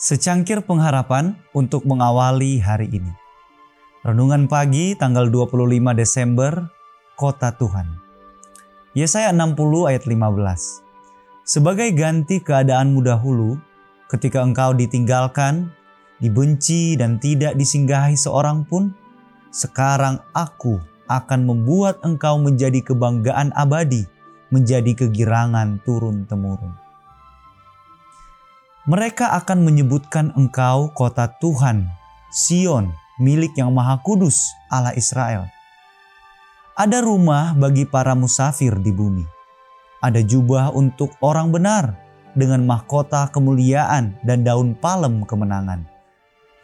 Secangkir pengharapan untuk mengawali hari ini. Renungan pagi tanggal 25 Desember, Kota Tuhan. Yesaya 60 ayat 15. Sebagai ganti keadaanmu dahulu, ketika engkau ditinggalkan, dibenci dan tidak disinggahi seorang pun, sekarang aku akan membuat engkau menjadi kebanggaan abadi, menjadi kegirangan turun-temurun. Mereka akan menyebutkan engkau kota Tuhan, Sion, milik yang maha kudus Allah Israel. Ada rumah bagi para musafir di bumi. Ada jubah untuk orang benar dengan mahkota kemuliaan dan daun palem kemenangan.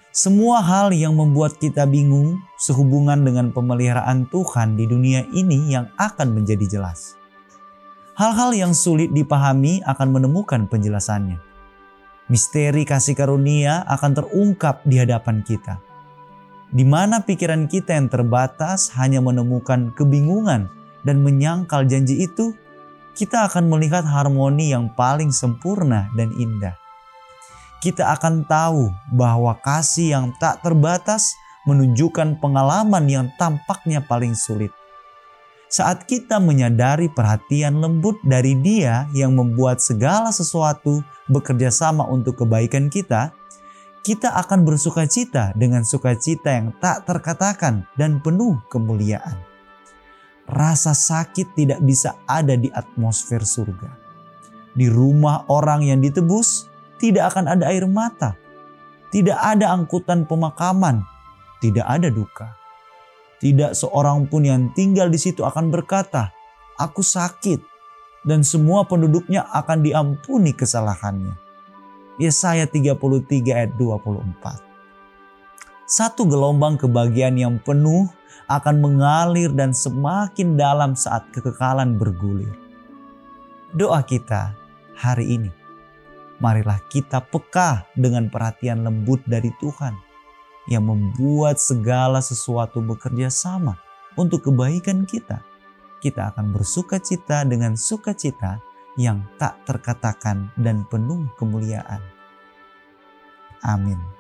Semua hal yang membuat kita bingung sehubungan dengan pemeliharaan Tuhan di dunia ini yang akan menjadi jelas. Hal-hal yang sulit dipahami akan menemukan penjelasannya misteri kasih karunia akan terungkap di hadapan kita. Di mana pikiran kita yang terbatas hanya menemukan kebingungan dan menyangkal janji itu, kita akan melihat harmoni yang paling sempurna dan indah. Kita akan tahu bahwa kasih yang tak terbatas menunjukkan pengalaman yang tampaknya paling sulit saat kita menyadari perhatian lembut dari Dia yang membuat segala sesuatu bekerja sama untuk kebaikan kita, kita akan bersuka cita dengan sukacita yang tak terkatakan dan penuh kemuliaan. Rasa sakit tidak bisa ada di atmosfer surga. Di rumah orang yang ditebus, tidak akan ada air mata, tidak ada angkutan pemakaman, tidak ada duka tidak seorang pun yang tinggal di situ akan berkata, "Aku sakit," dan semua penduduknya akan diampuni kesalahannya. Yesaya 33 ayat 24. Satu gelombang kebahagiaan yang penuh akan mengalir dan semakin dalam saat kekekalan bergulir. Doa kita hari ini, marilah kita peka dengan perhatian lembut dari Tuhan yang membuat segala sesuatu bekerja sama untuk kebaikan kita. Kita akan bersuka cita dengan sukacita yang tak terkatakan dan penuh kemuliaan. Amin.